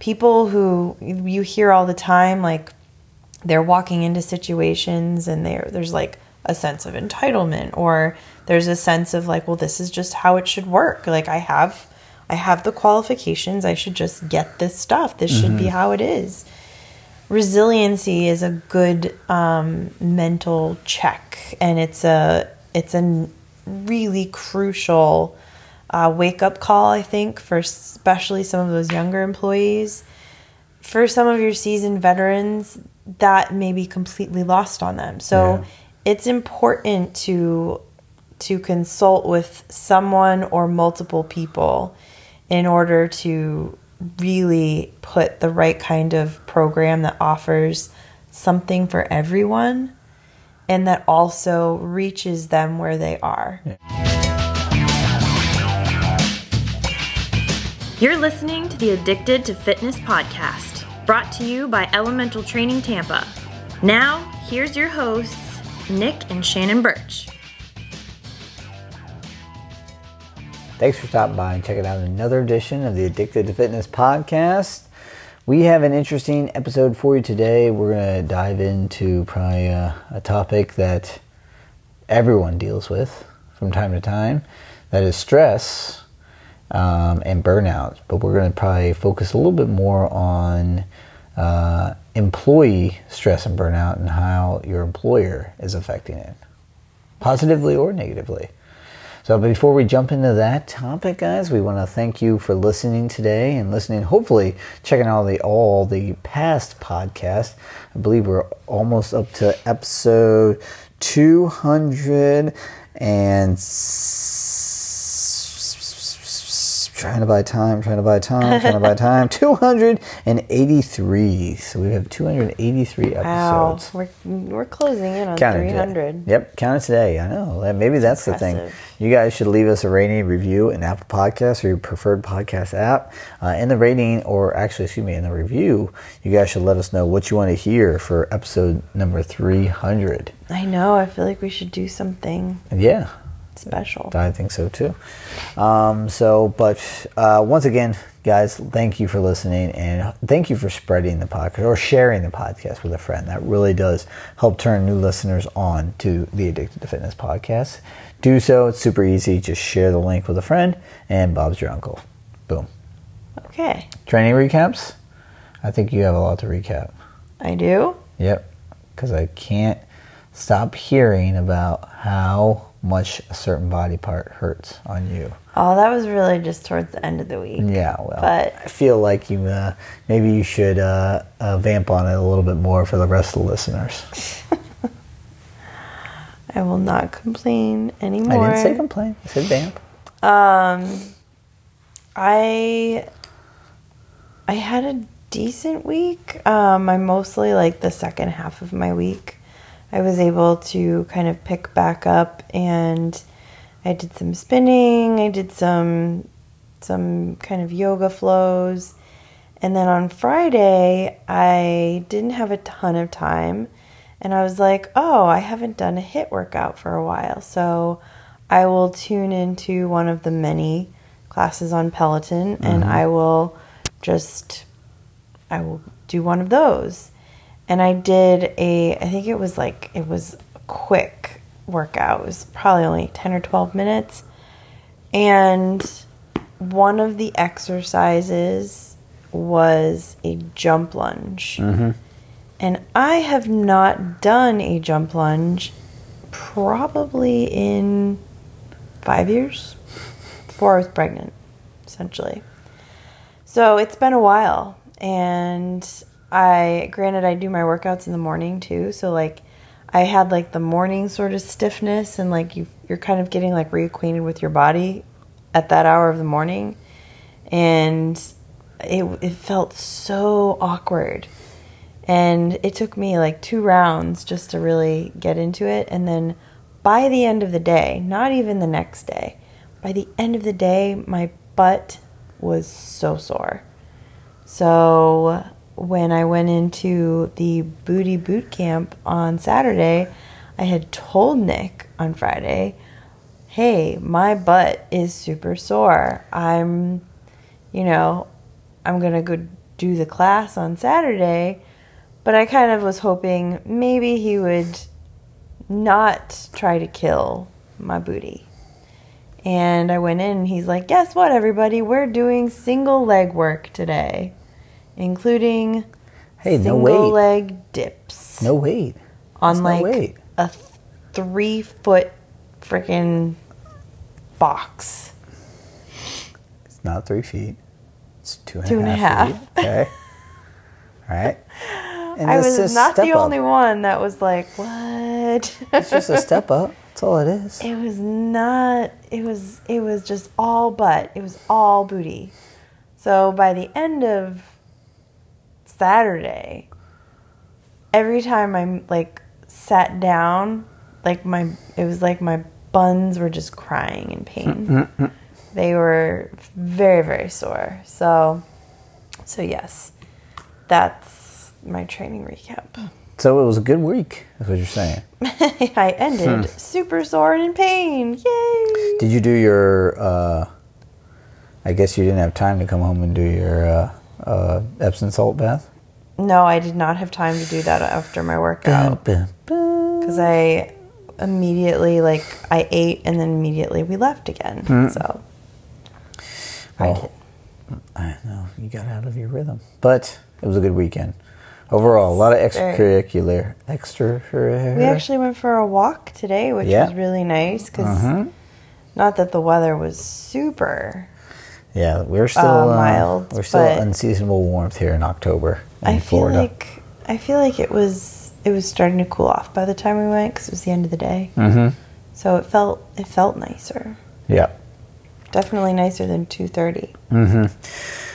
people who you hear all the time, like they're walking into situations and there there's like a sense of entitlement or there's a sense of like, well, this is just how it should work. Like I have I have the qualifications. I should just get this stuff. This should be how it is. Resiliency is a good um, mental check, and it's a it's a really crucial uh, wake up call. I think for especially some of those younger employees. For some of your seasoned veterans, that may be completely lost on them. So Yeah. it's important to to consult with someone or multiple people in order to really put the right kind of program that offers something for everyone and that also reaches them where they are. You're listening to the Addicted to Fitness podcast, brought to you by Elemental Training Tampa. Now, here's your hosts, Nick and Shannon Birch. Thanks for stopping by and checking out another edition of the Addicted to Fitness podcast. We have an interesting episode for you today. We're going to dive into probably uh, a topic that everyone deals with from time to time that is stress um, and burnout. But we're going to probably focus a little bit more on uh, employee stress and burnout and how your employer is affecting it, positively or negatively. So before we jump into that topic, guys, we want to thank you for listening today and listening. Hopefully, checking out the all the past podcasts. I believe we're almost up to episode two hundred and trying to buy time, trying to buy time, trying to buy time. Two hundred and eighty-three. So we have two hundred eighty-three Wow, episodes. we're we're closing in on Count it today. Yep, count it today. I know. Maybe that's the thing. You guys should leave us a rating review in Apple Podcasts or your preferred podcast app. Uh, in the rating, or actually, excuse me, in the review, you guys should let us know what you want to hear for episode number 300. I know. I feel like we should do something yeah, special. I think so too. Um, so, but uh, once again, guys, thank you for listening and thank you for spreading the podcast or sharing the podcast with a friend. That really does help turn new listeners on to the Addicted to Fitness podcast. Do so, it's super easy. Just share the link with a friend, and Bob's your uncle. Boom. Okay, Training recaps? I think you have a lot to recap. I do. Yep. Because I can't stop hearing about how much a certain body part hurts on you. Oh, that was really just towards the end of the week. Yeah, well, But- I feel like you uh, maybe you should uh, uh, vamp on it a little bit more for the rest of the listeners. I will not complain anymore. I didn't say complain. I said vamp. Um, I I had a decent week. Um, I mostly like the second half of my week. I was able to kind of pick back up, and I did some spinning. I did some some kind of yoga flows, and then on Friday I didn't have a ton of time, and I was like, oh, I haven't done a HIIT workout for a while, so I will tune into one of the many classes on Peloton and mm-hmm. I will just I will do one of those. And I did a I think it was like it was a quick workout. It was probably only 10 or 12 minutes. And one of the exercises was a jump lunge. Mm-hmm. And I have not done a jump lunge probably in five years before I was pregnant, essentially. So it's been a while. And I, granted, I do my workouts in the morning too. So, like, I had like the morning sort of stiffness, and like you, you're kind of getting like reacquainted with your body at that hour of the morning. And it, it felt so awkward. And it took me like two rounds just to really get into it. And then by the end of the day, not even the next day, by the end of the day, my butt was so sore. So when I went into the booty boot camp on Saturday, I had told Nick on Friday, hey, my butt is super sore. I'm, you know, I'm going to go do the class on Saturday, but I kind of was hoping maybe he would not try to kill my booty. And I went in and he's like, Guess what, everybody? We're doing single leg work today, including Hey, no single weight. leg dips No weight. on That's no like weight. a th- three foot freaking box. It's not three feet. It's two and a half. Two and a half. feet. Okay. All right. And I was not the up. only one that was like, what? It's just a step up. That's all it is. It was not. It was. It was just all butt. It was all booty. So by the end of Saturday, every time I like sat down, like my, it was like my buns were just crying in pain. they were very very sore. So, so yes, that's my training recap. So it was a good week. That's what you're saying. I ended Hmm. super sore and in pain. Yay! Did you do your? uh I guess you didn't have time to come home and do your uh, uh, Epsom salt bath. No, I did not have time to do that after my workout because I immediately like I ate and then immediately we left again. Hmm. So Well, I know you got out of your rhythm, but it was a good weekend overall. A lot of extracurricular, extra. we actually went for a walk today, which Yeah. was really nice because Mhm. not that the weather was super. Yeah, we're still Uh, uh, We're still unseasonable warmth here in October in I feel Florida. like I feel like it was it was starting to cool off by the time we went because it was the end of the day. mm-hmm. So it felt it felt nicer. Yeah. Definitely nicer than two thirty. Mm-hmm.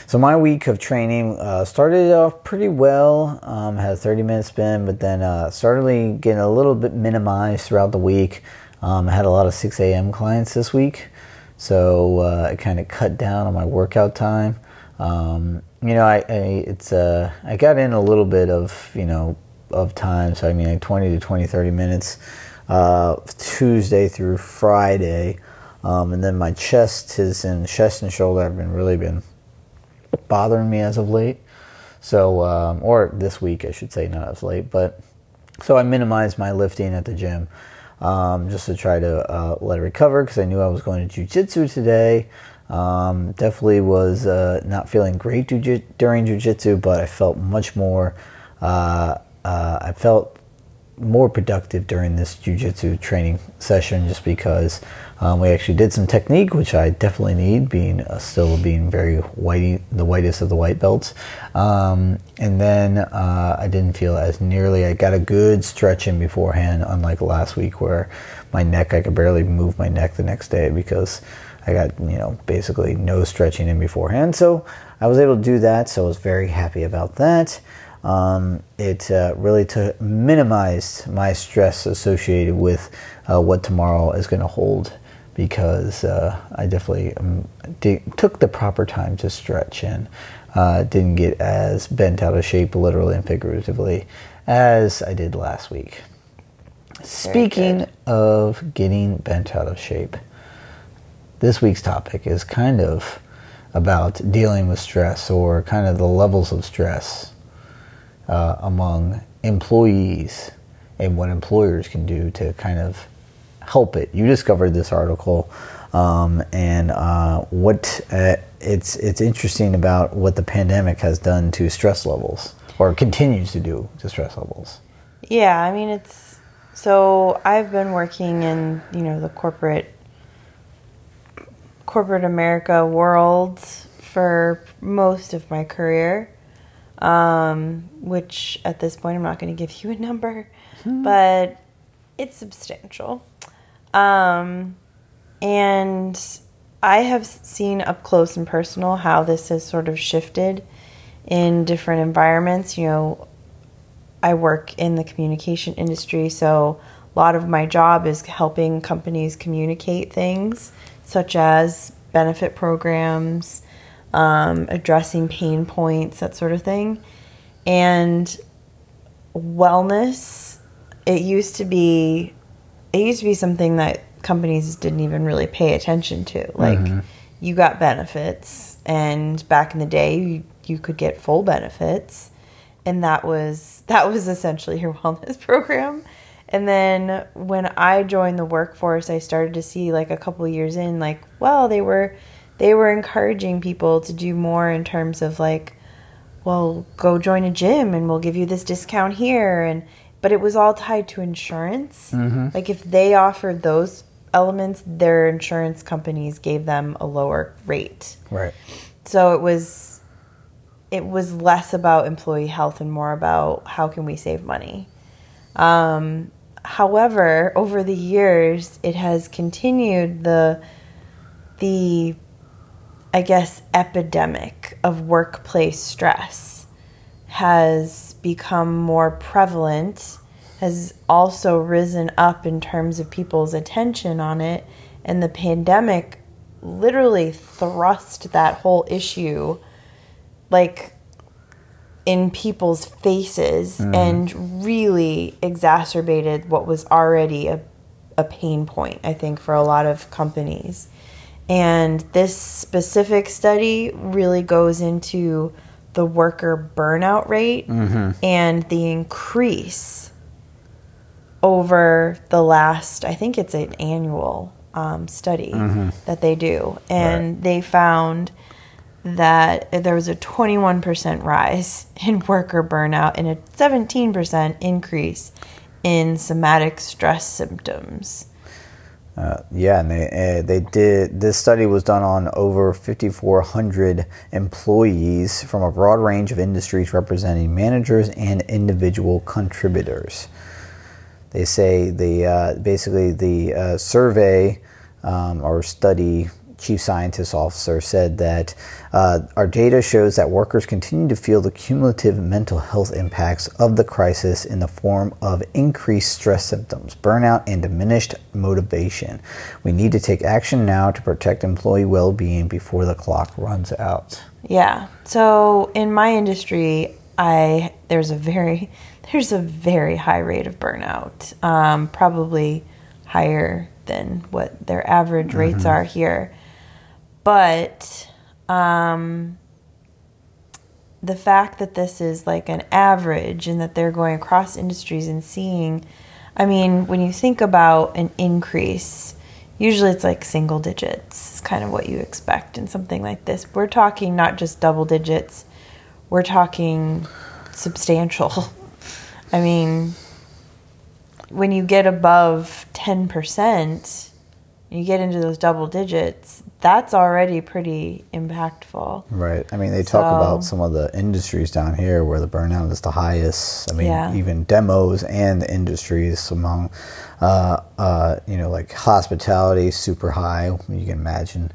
So my week of training uh, started off pretty well. Um, had a 30 minute spin, but then uh, started getting a little bit minimized throughout the week. Um, I had a lot of 6 a.m. clients this week, so uh, I kind of cut down on my workout time. Um, you know, I, I it's uh, I got in a little bit of you know of time, so I mean like 20 to 20, 30 minutes uh, Tuesday through Friday. Um, and then my chest is in chest and shoulder. I've been really been bothering me as of late. So, um, or this week, I should say, not as late. But so I minimized my lifting at the gym um, just to try to uh, let it recover because I knew I was going to jujitsu today. Um, definitely was uh, not feeling great juji- during jujitsu, but I felt much more. Uh, uh, I felt more productive during this jujitsu training session just because um, we actually did some technique, which I definitely need, being uh, still being very whitey, the whitest of the white belts. Um, and then uh, I didn't feel as nearly. I got a good stretch in beforehand, unlike last week where my neck I could barely move my neck the next day because I got you know basically no stretching in beforehand. So I was able to do that. So I was very happy about that. Um, it uh, really to minimized my stress associated with uh, what tomorrow is going to hold because uh, I definitely um, di- took the proper time to stretch and uh, didn't get as bent out of shape, literally and figuratively, as I did last week. Speaking good. of getting bent out of shape, this week's topic is kind of about dealing with stress or kind of the levels of stress uh, among employees and what employers can do to kind of help it. You discovered this article, um, and uh, what uh, it's it's interesting about what the pandemic has done to stress levels or continues to do to stress levels. Yeah, I mean it's so I've been working in, you know, the corporate corporate America world for most of my career. Um, which at this point I'm not going to give you a number, but it's substantial. Um, and I have seen up close and personal how this has sort of shifted in different environments. You know, I work in the communication industry, so a lot of my job is helping companies communicate things such as benefit programs, um, addressing pain points, that sort of thing. And wellness, it used to be, it used to be something that companies didn't even really pay attention to. Like, mm-hmm. you got benefits, and back in the day, you, you could get full benefits and that was that was essentially your wellness program and then when i joined the workforce i started to see like a couple years in like well they were they were encouraging people to do more in terms of like well go join a gym and we'll give you this discount here and but it was all tied to insurance. Like if they offered those elements their insurance companies gave them a lower rate. Right. so it was it was less about employee health and more about how can we save money. Um, however over the years it has continued the the i guess epidemic of workplace stress has become more prevalent has also risen up in terms of people's attention on it and the pandemic literally thrust that whole issue like in people's faces mm-hmm. and really exacerbated what was already a, a pain point i think for a lot of companies. And this specific study really goes into the worker burnout rate and the increase over the last, I think it's an annual um, study that they do. And they found that there was a 21% rise in worker burnout and a 17% increase in somatic stress symptoms. Uh, yeah, and they uh, they did. This study was done on over 5,400 employees from a broad range of industries, representing managers and individual contributors. They say the uh, basically the uh, survey um, or study chief scientist officer said that uh, our data shows that workers continue to feel the cumulative mental health impacts of the crisis in the form of increased stress symptoms, burnout, and diminished motivation. We need to take action now to protect employee well being before the clock runs out. Yeah. So in my industry, I there's a very there's a very high rate of burnout. Um, probably higher than what their average rates are here. But um, the fact that this is like an average and that they're going across industries and seeing, I mean, when you think about an increase, usually it's like single digits, is kind of what you expect in something like this. We're talking not just double digits, we're talking substantial. I mean, when you get above 10%, you get into those double digits, that's already pretty impactful. Right. I mean, they talk So- about some of the industries down here where the burnout is the highest. I mean, Yeah. even demos and the industries among, uh, uh, you know, like hospitality, super high. You can imagine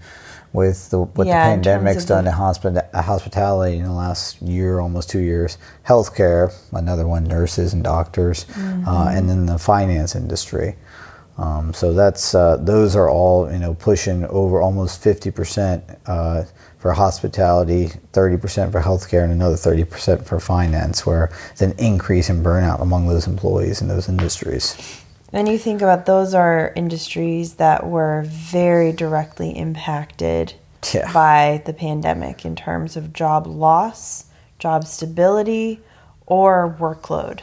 with the what Yeah, the pandemic's done the- to hospi- uh, hospitality in the last year, almost two years. Healthcare, another one, nurses and doctors, Mm-hmm. uh, and then the finance industry. Um, so that's uh, those are all you know pushing over almost fifty percent uh, for hospitality, thirty percent for healthcare, and another thirty percent for finance, where it's an increase in burnout among those employees in those industries. And you think about those are industries that were very directly impacted Yeah. by the pandemic in terms of job loss, job stability, or workload.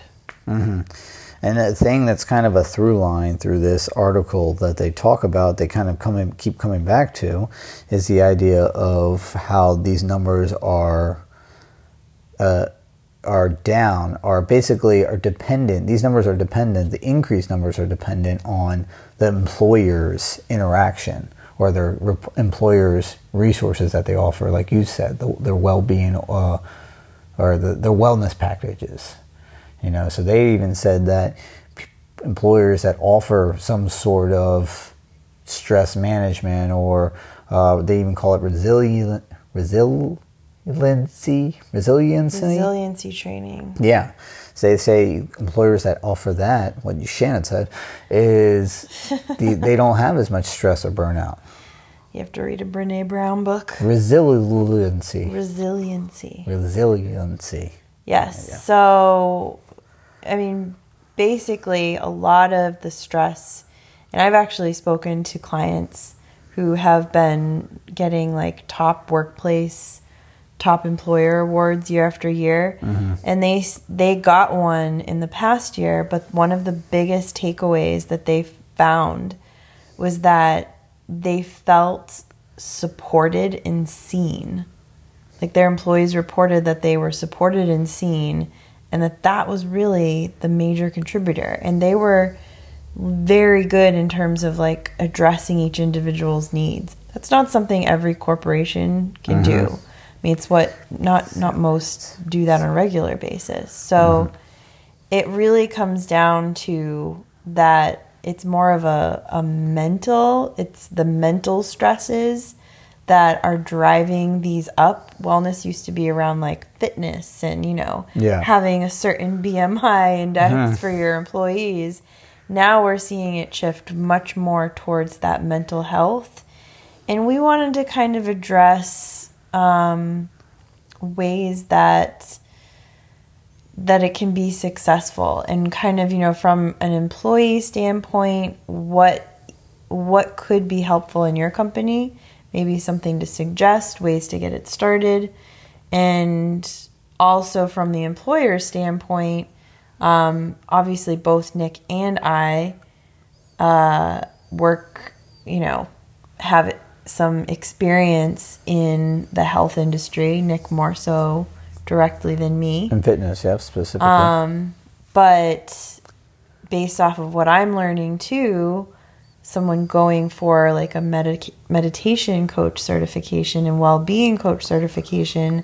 And the thing that's kind of a through line through this article that they talk about, they kind of come in, keep coming back to, is the idea of how these numbers are uh, are down, are basically are dependent. These numbers are dependent. The increased numbers are dependent on the employer's interaction or their rep- employer's resources that they offer. Like you said, the, their well-being uh, or the, their wellness packages. You know, so they even said that p- employers that offer some sort of stress management, or uh, they even call it resilient, resiliency, resiliency. Resiliency training. Yeah. So they say employers that offer that, what Shannon said, is the, they don't have as much stress or burnout. You have to read a Brene Brown book. Resiliency. Resiliency. Resiliency. Yes. So, I mean, basically, a lot of the stress, and I've actually spoken to clients who have been getting like top workplace top employer awards year after year, mm-hmm. and they they got one in the past year. But one of the biggest takeaways that they found was that they felt supported and seen. Like their employees reported that they were supported and seen, and that that was really the major contributor. And they were very good in terms of like addressing each individual's needs. That's not something every corporation can do. Mm-hmm. I mean, it's what not not most do that on a regular basis. So mm-hmm. it really comes down to that it's more of a, a mental, it's the mental stresses that are driving these up. Wellness used to be around like fitness and, you know, Yeah. having a certain BMI index for your employees. Now we're seeing it shift much more towards that mental health. And we wanted to kind of address um, ways that that it can be successful and kind of you know from an employee standpoint what what could be helpful in your company maybe something to suggest ways to get it started and also from the employer standpoint um, obviously both nick and i uh, work you know have some experience in the health industry nick more so directly than me In fitness, yeah, specifically. um, but based off of what I'm learning too, someone going for like a meditation coach certification and well-being coach certification,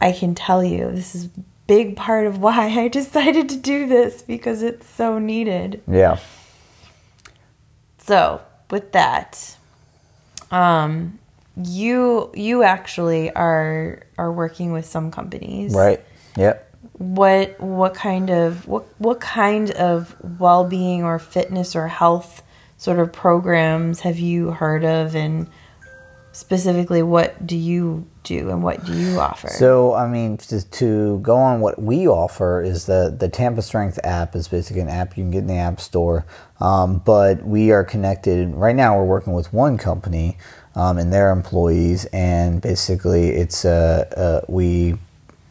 I can tell you this is a big part of why I decided to do this because it's so needed. yeah. So, with that, um, you you actually are are working with some companies, Right. Yep. what what kind of what what kind of well-being or fitness or health sort of programs have you heard of and specifically what do you do and what do you offer So, I mean, to, to go on what we offer is the, the Tampa Strength app is basically an app you can get in the App Store. Um, but we are connected. Right now, we're working with one company um, and their employees, and basically, it's uh, we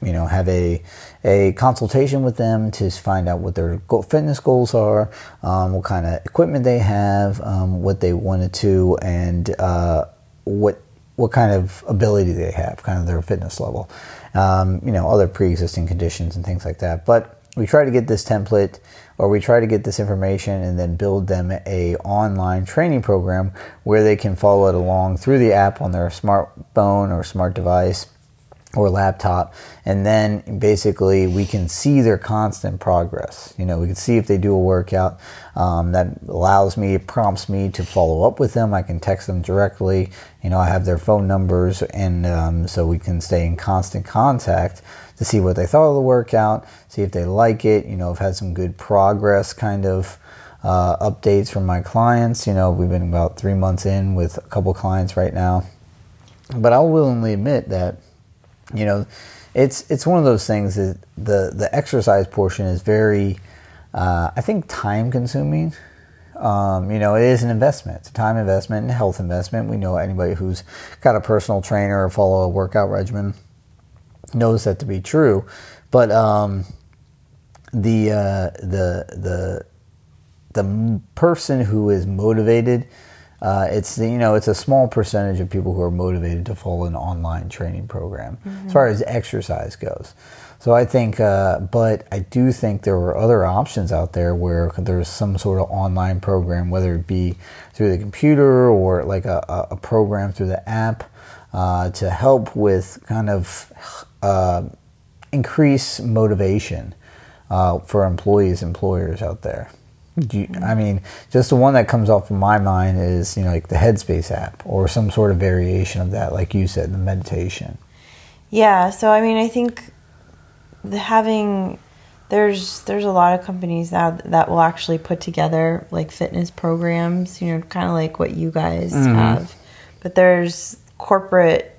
you know have a a consultation with them to find out what their fitness goals are, um, what kind of equipment they have, um, what they wanted to, and uh, what what kind of ability they have, kind of their fitness level, um, you know, other pre-existing conditions and things like that. But we try to get this template or we try to get this information and then build them a online training program where they can follow it along through the app on their smartphone or smart device or laptop and then basically we can see their constant progress. You know we can see if they do a workout um, that allows me prompts me to follow up with them. I can text them directly. You know i have their phone numbers and um, so we can stay in constant contact to see what they thought of the workout see if they like it. You know i've had some good progress kind of uh, updates from my clients. You know we've been about three months in with a couple clients right now. But i'll willingly admit that you know it's it's one of those things that the the exercise portion is very uh, i think time consuming. Um, you know it is an investment. It's a time investment and health investment. We know anybody who's got a personal trainer or follow a workout regimen knows that to be true. But um, the uh, the the the person who is motivated uh, it's you know it's a small percentage of people who are motivated to follow an online training program as far as exercise goes so i think uh, but i do think there were other options out there where there's some sort of online program whether it be through the computer or like a, a- a program through the app uh, to help with kind of uh, increase motivation uh, for employees, employers out there. You, I mean, just the one that comes off of my mind is you know like the Headspace app or some sort of variation of that, like you said, the meditation. Yeah, so I mean, I think the having there's there's a lot of companies now that will actually put together like fitness programs, you know, kind of like what you guys have. But there's corporate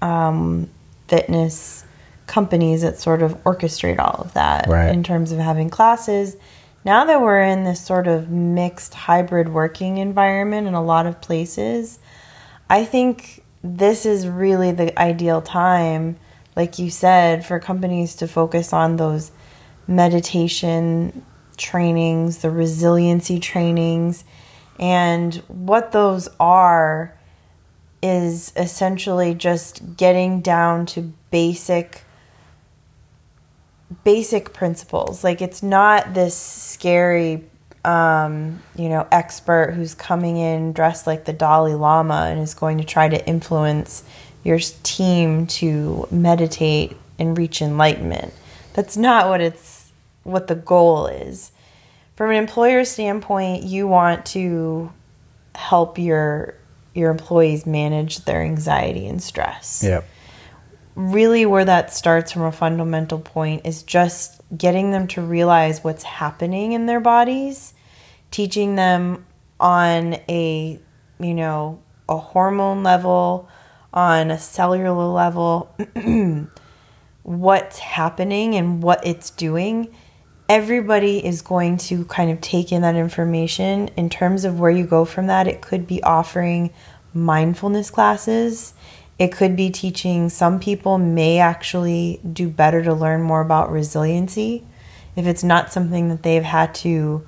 um, fitness companies that sort of orchestrate all of that Right. in terms of having classes. Now that we're in this sort of mixed hybrid working environment in a lot of places, I think this is really the ideal time, like you said, for companies to focus on those meditation trainings, the resiliency trainings. And what those are is essentially just getting down to basic basic principles. Like it's not this scary um, you know, expert who's coming in dressed like the Dalai Lama and is going to try to influence your team to meditate and reach enlightenment. That's not what it's what the goal is. From an employer standpoint, you want to help your your employees manage their anxiety and stress. Yep. Really where that starts from a fundamental point is just getting them to realize what's happening in their bodies, teaching them on a, you know, a hormone level, on a cellular level, what's happening and what it's doing. Everybody is going to kind of take in that information. In terms of where you go from that, it could be offering mindfulness classes. It could be teaching. Some people may actually do better to learn more about resiliency if it's not something that they've had to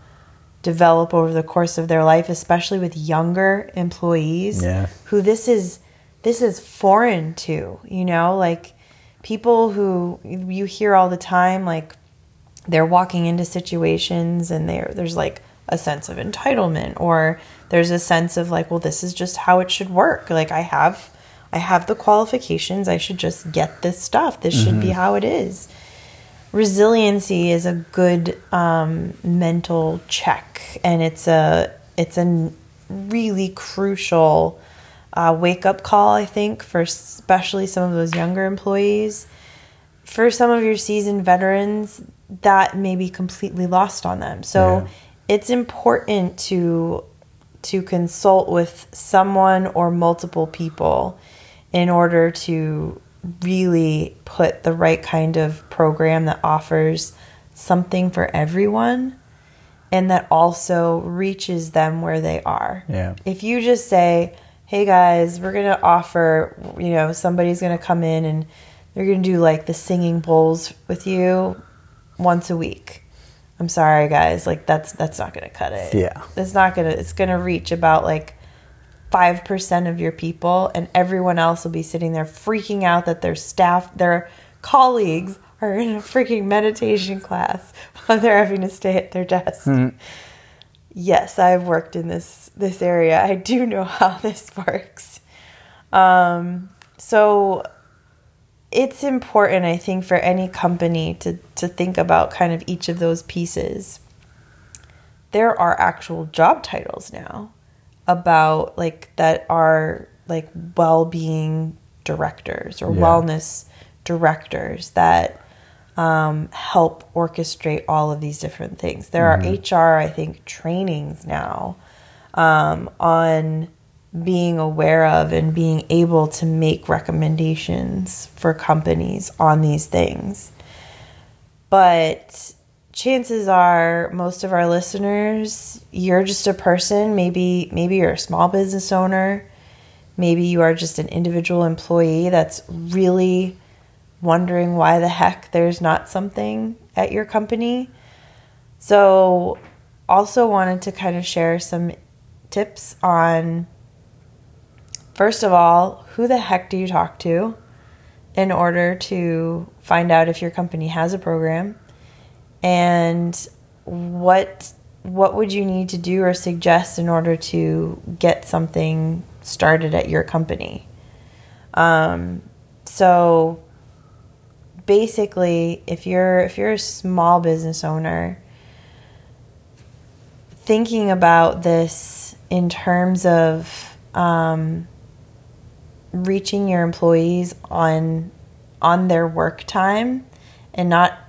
develop over the course of their life, especially with younger employees Yeah. who this is this is foreign to, you know, like people who you hear all the time like they're walking into situations and there there's like a sense of entitlement or there's a sense of like well this is just how it should work. Like i have i have the qualifications. I should just get this stuff. This should be how it is. Resiliency is a good um, mental check and it's a it's a really crucial uh, wake up call i think for especially some of those younger employees. For some of your seasoned veterans that may be completely lost on them. So Yeah. it's important to to consult with someone or multiple people in order to really put the right kind of program that offers something for everyone and that also reaches them where they are. Yeah. If you just say, "Hey guys, we're going to offer, you know, somebody's going to come in and they're going to do like the singing bowls with you once a week." I'm sorry guys, like that's that's not going to cut it. Yeah. It's not going to it's going to reach about like 5% of your people and everyone else will be sitting there freaking out that their staff, their colleagues are in a freaking meditation class while they're having to stay at their desk. Yes, I've worked in this this area. I do know how this works. Um, so it's important, I think, for any company to to think about kind of each of those pieces. There are actual job titles now about like that are like well-being directors or Yeah. wellness directors that um, help orchestrate all of these different things. There are HR, I think, trainings now um, on being aware of and being able to make recommendations for companies on these things. But chances are most of our listeners you're just a person maybe maybe you're a small business owner maybe you are just an individual employee that's really wondering why the heck there's not something at your company. So also wanted to kind of share some tips on first of all who the heck do you talk to in order to find out if your company has a program and what what would you need to do or suggest in order to get something started at your company? Um, so basically if you're if you're a small business owner thinking about this in terms of um, reaching your employees on on their work time and not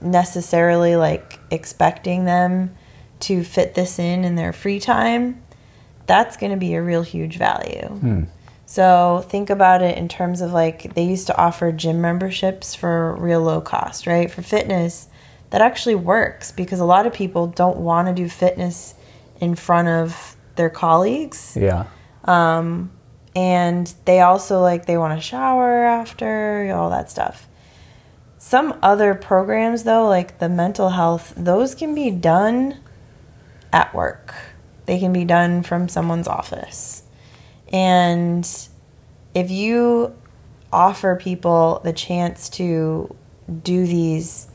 necessarily like expecting them to fit this in in their free time that's going to be a real huge value so think about it in terms of like they used to offer gym memberships for real low cost right for fitness that actually works because a lot of people don't want to do fitness in front of their colleagues Yeah. Um, and they also like they want to shower after all that stuff. Some other programs though, like the mental health, those can be done at work. They can be done from someone's office. And if you offer people the chance to do these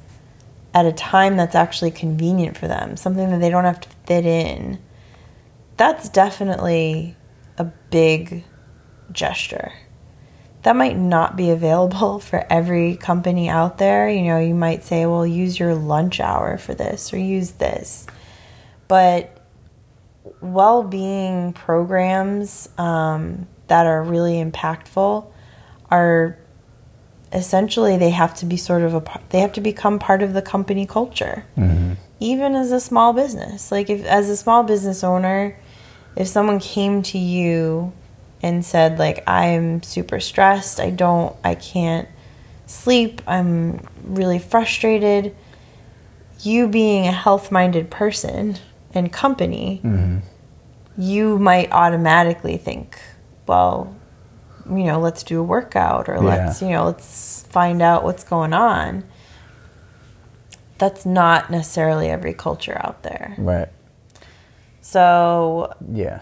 at a time that's actually convenient for them, something that they don't have to fit in, that's definitely a big gesture. That might not be available for every company out there. You know, you might say, well, use your lunch hour for this or use this. But well being programs um, that are really impactful are essentially they have to be sort of a they have to become part of the company culture mm-hmm. even as a small business like if as a small business owner if someone came to you and said like i'm super stressed i don't i can't sleep i'm really frustrated you being a health-minded person and company mm-hmm. you might automatically think well you know, let's do a workout or let's, you know, let's find out what's going on. That's not necessarily every culture out there. Right. So, yeah.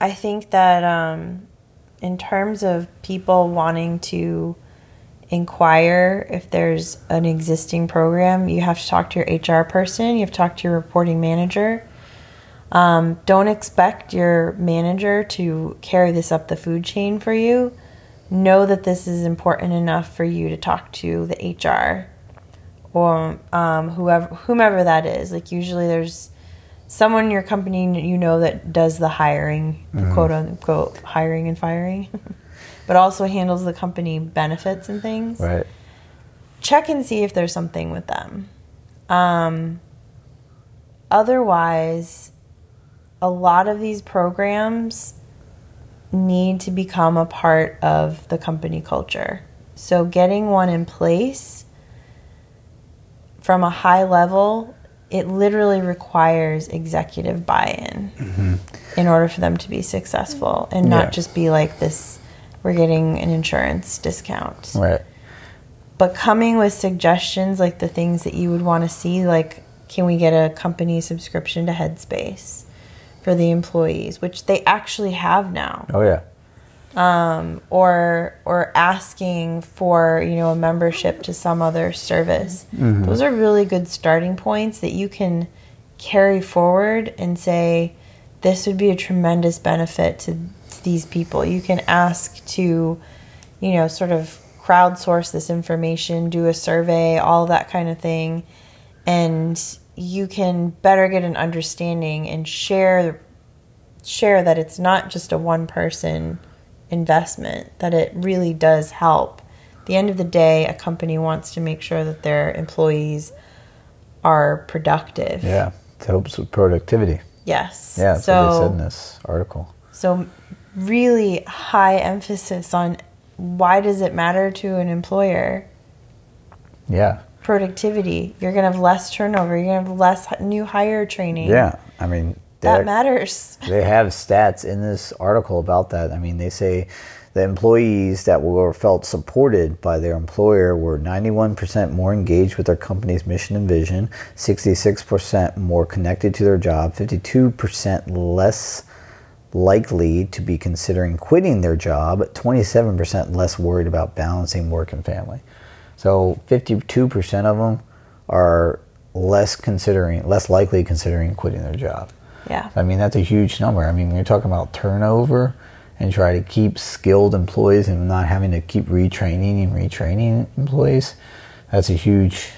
I think that um, in terms of people wanting to inquire if there's an existing program, you have to talk to your HR person, you have to talk to your reporting manager um, don't expect your manager to carry this up the food chain for you. Know that this is important enough for you to talk to the HR or um, whoever whomever that is. Like usually there's someone in your company you know that does the hiring, mm-hmm. quote unquote hiring and firing, but also handles the company benefits and things. Right. Check and see if there's something with them. Um, otherwise, a lot of these programs need to become a part of the company culture. So, getting one in place from a high level, it literally requires executive buy in mm-hmm. in order for them to be successful and not yeah. just be like this we're getting an insurance discount. Right. But coming with suggestions like the things that you would want to see, like, can we get a company subscription to Headspace? for the employees, which they actually have now. Oh yeah. Um, or or asking for you know a membership to some other service. Mm-hmm. Those are really good starting points that you can carry forward and say this would be a tremendous benefit to, to these people. You can ask to you know sort of crowdsource this information, do a survey, all that kind of thing, and you can better get an understanding and share share that it's not just a one person investment that it really does help At the end of the day a company wants to make sure that their employees are productive yeah it helps with productivity yes yeah that's so, what they said in this article so really high emphasis on why does it matter to an employer yeah productivity. You're going to have less turnover. You're going to have less new hire training. Yeah. I mean, that matters. They have stats in this article about that. I mean, they say the employees that were felt supported by their employer were 91% more engaged with their company's mission and vision, 66% more connected to their job, 52% less likely to be considering quitting their job, 27% less worried about balancing work and family. So 52% of them are less considering, less likely considering quitting their job. Yeah. I mean, that's a huge number. I mean, when you're talking about turnover and try to keep skilled employees and not having to keep retraining and retraining employees, that's a huge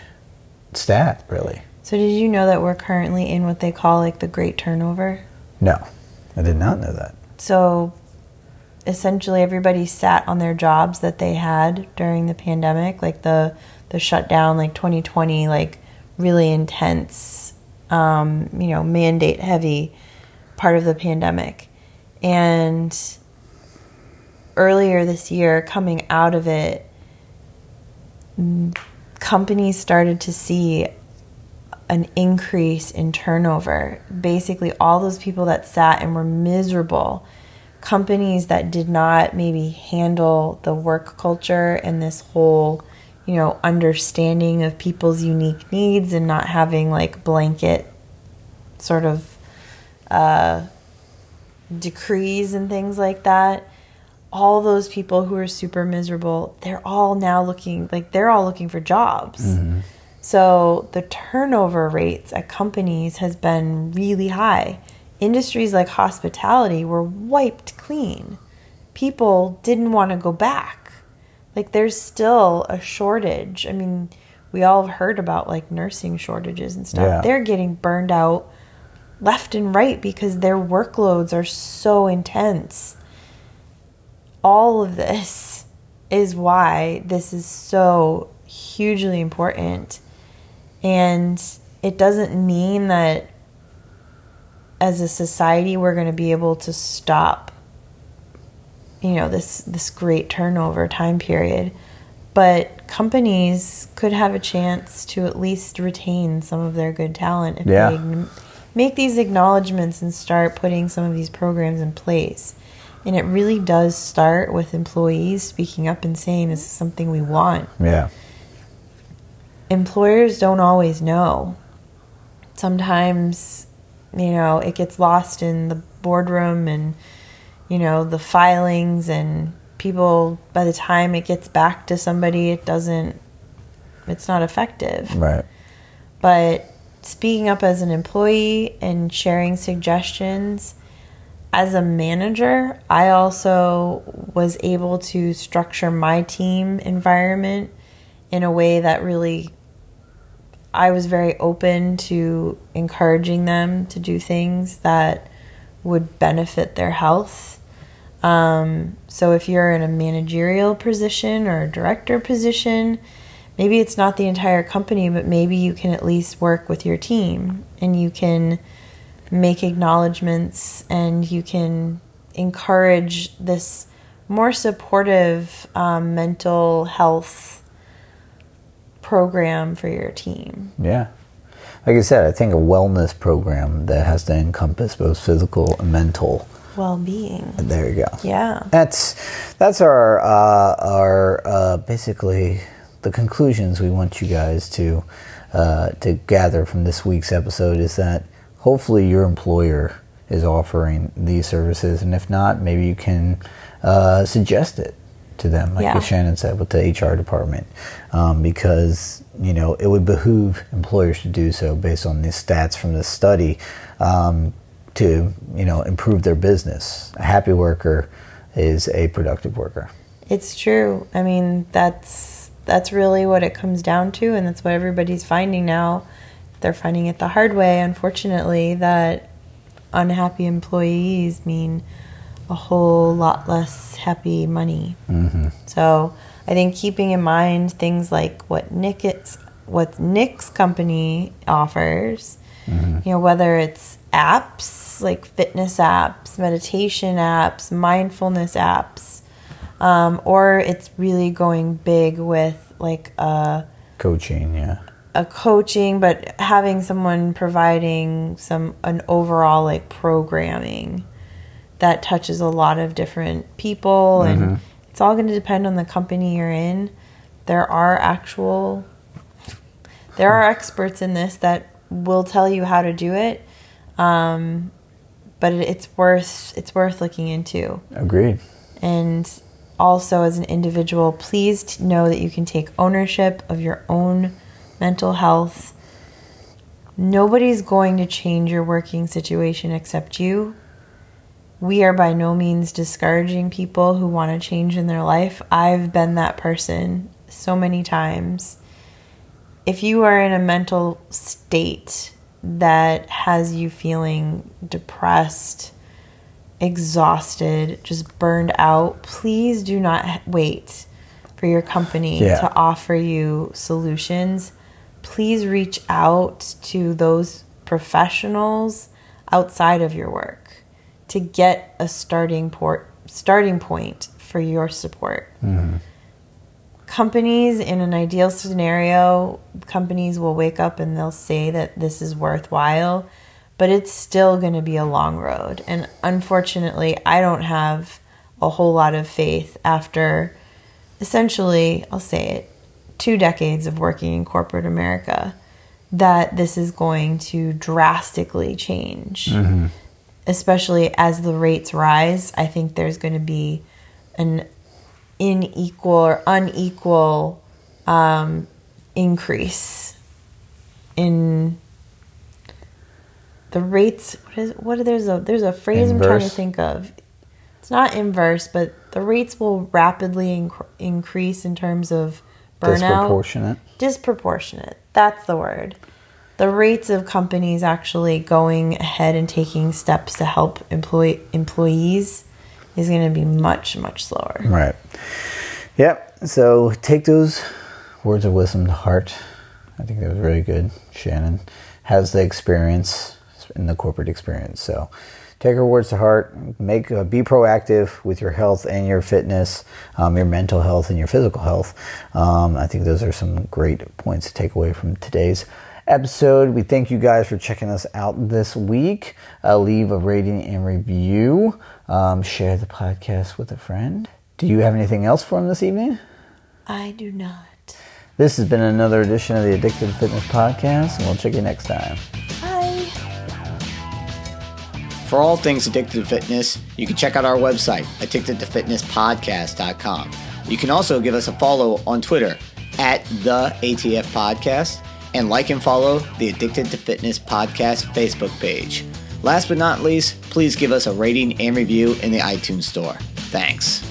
stat, really. So, did you know that we're currently in what they call like the great turnover? No, I did not know that. So, essentially everybody sat on their jobs that they had during the pandemic, like the the shutdown, like 2020, like really intense, um, you know, mandate heavy part of the pandemic. And earlier this year, coming out of it, companies started to see an increase in turnover. Basically, all those people that sat and were miserable companies that did not maybe handle the work culture and this whole, you know, understanding of people's unique needs and not having like blanket sort of uh, decrees and things like that. All those people who are super miserable, they're all now looking like they're all looking for jobs. So the turnover rates at companies has been really high. Industries like hospitality were wiped clean. People didn't want to go back. Like there's still a shortage. I mean, we all have heard about like nursing shortages and stuff. Yeah. They're getting burned out left and right because their workloads are so intense. All of this is why this is so hugely important. And it doesn't mean that as a society we're going to be able to stop you know this this great turnover time period but companies could have a chance to at least retain some of their good talent if Yeah. they make these acknowledgments and start putting some of these programs in place and it really does start with employees speaking up and saying this is something we want Yeah. employers don't always know. Sometimes, you know, it gets lost in the boardroom and, you know, the filings, and people, by the time it gets back to somebody, it doesn't, it's not effective. Right. But speaking up as an employee and sharing suggestions, as a manager, I also was able to structure my team environment in a way that really I was very open to encouraging them to do things that would benefit their health. Um, so if you're in a managerial position or a director position, maybe it's not the entire company, but maybe you can at least work with your team and you can make acknowledgments and you can encourage this more supportive um, mental health program for your team. Yeah. Like I said, I think a wellness program that has to encompass both physical and mental. Well being. There you go. Yeah. That's that's our uh, our uh, basically the conclusions we want you guys to uh, to gather from this week's episode is that hopefully your employer is offering these services, and if not, maybe you can uh, suggest it to them, like Yeah. Shannon said with the HR department, um, because you know it would behoove employers to do so based on the stats from this study um, to you know improve their business. A happy worker is a productive worker. It's true. I mean, that's that's really what it comes down to and that's what everybody's finding now. They're finding it the hard way, unfortunately, that unhappy employees mean a whole lot less happy money. Mm-hmm. So, I think keeping in mind things like what Nick is, what Nick's company offers, you know, whether it's apps like fitness apps, meditation apps, mindfulness apps, um, or it's really going big with like a Coaching, yeah, a coaching, but having someone providing some an overall like programming that touches a lot of different people, and it's all going to depend on the company you're in. There are actual there are experts in this that will tell you how to do it, um, but it, it's worth it's worth looking into. agreed. And also, as an individual, please know that you can take ownership of your own mental health. Nobody's going to change your working situation except you. We are by no means discouraging people who want to change in their life. I've been that person so many times. If you are in a mental state that has you feeling depressed, exhausted, just burned out, please do not wait for your company Yeah. to offer you solutions. Please reach out to those professionals outside of your work to get a starting port starting point for your support. Mm-hmm. Companies in an ideal scenario, companies will wake up and they'll say that this is worthwhile, but it's still going to be a long road. And unfortunately, I don't have a whole lot of faith after essentially, I'll say it, two decades of working in corporate America that this is going to drastically change. Mm-hmm. Especially as the rates rise, I think there's going to be an unequal or unequal um, increase in the rates. What is what? There's a there's a phrase I'm trying to think of. It's not inverse, but the rates will rapidly inc- increase in terms of burnout. Disproportionate. Disproportionate. That's the word. The rates of companies actually going ahead and taking steps to help employ employees is going to be much much slower. Right. Yep. So take those words of wisdom to heart. I think that was really good. Shannon has the experience in the corporate experience, so take her words to heart. Make uh, be proactive with your health and your fitness, um, your mental health and your physical health. Um, I think those are some great points to take away from today's episode. We thank you guys for checking us out this week. Uh, leave a rating and review. Um, share the podcast with a friend. Do you have anything else for them this evening? I do not. This has been another edition of the Addicted Fitness Podcast, and we'll check you next time. Bye. For all things addicted to fitness, you can check out our website, addictedtofitnesspodcast.com. You can also give us a follow on Twitter at the ATF Podcast and like and follow the Addicted to Fitness Podcast Facebook page. Last but not least, please give us a rating and review in the iTunes Store. Thanks.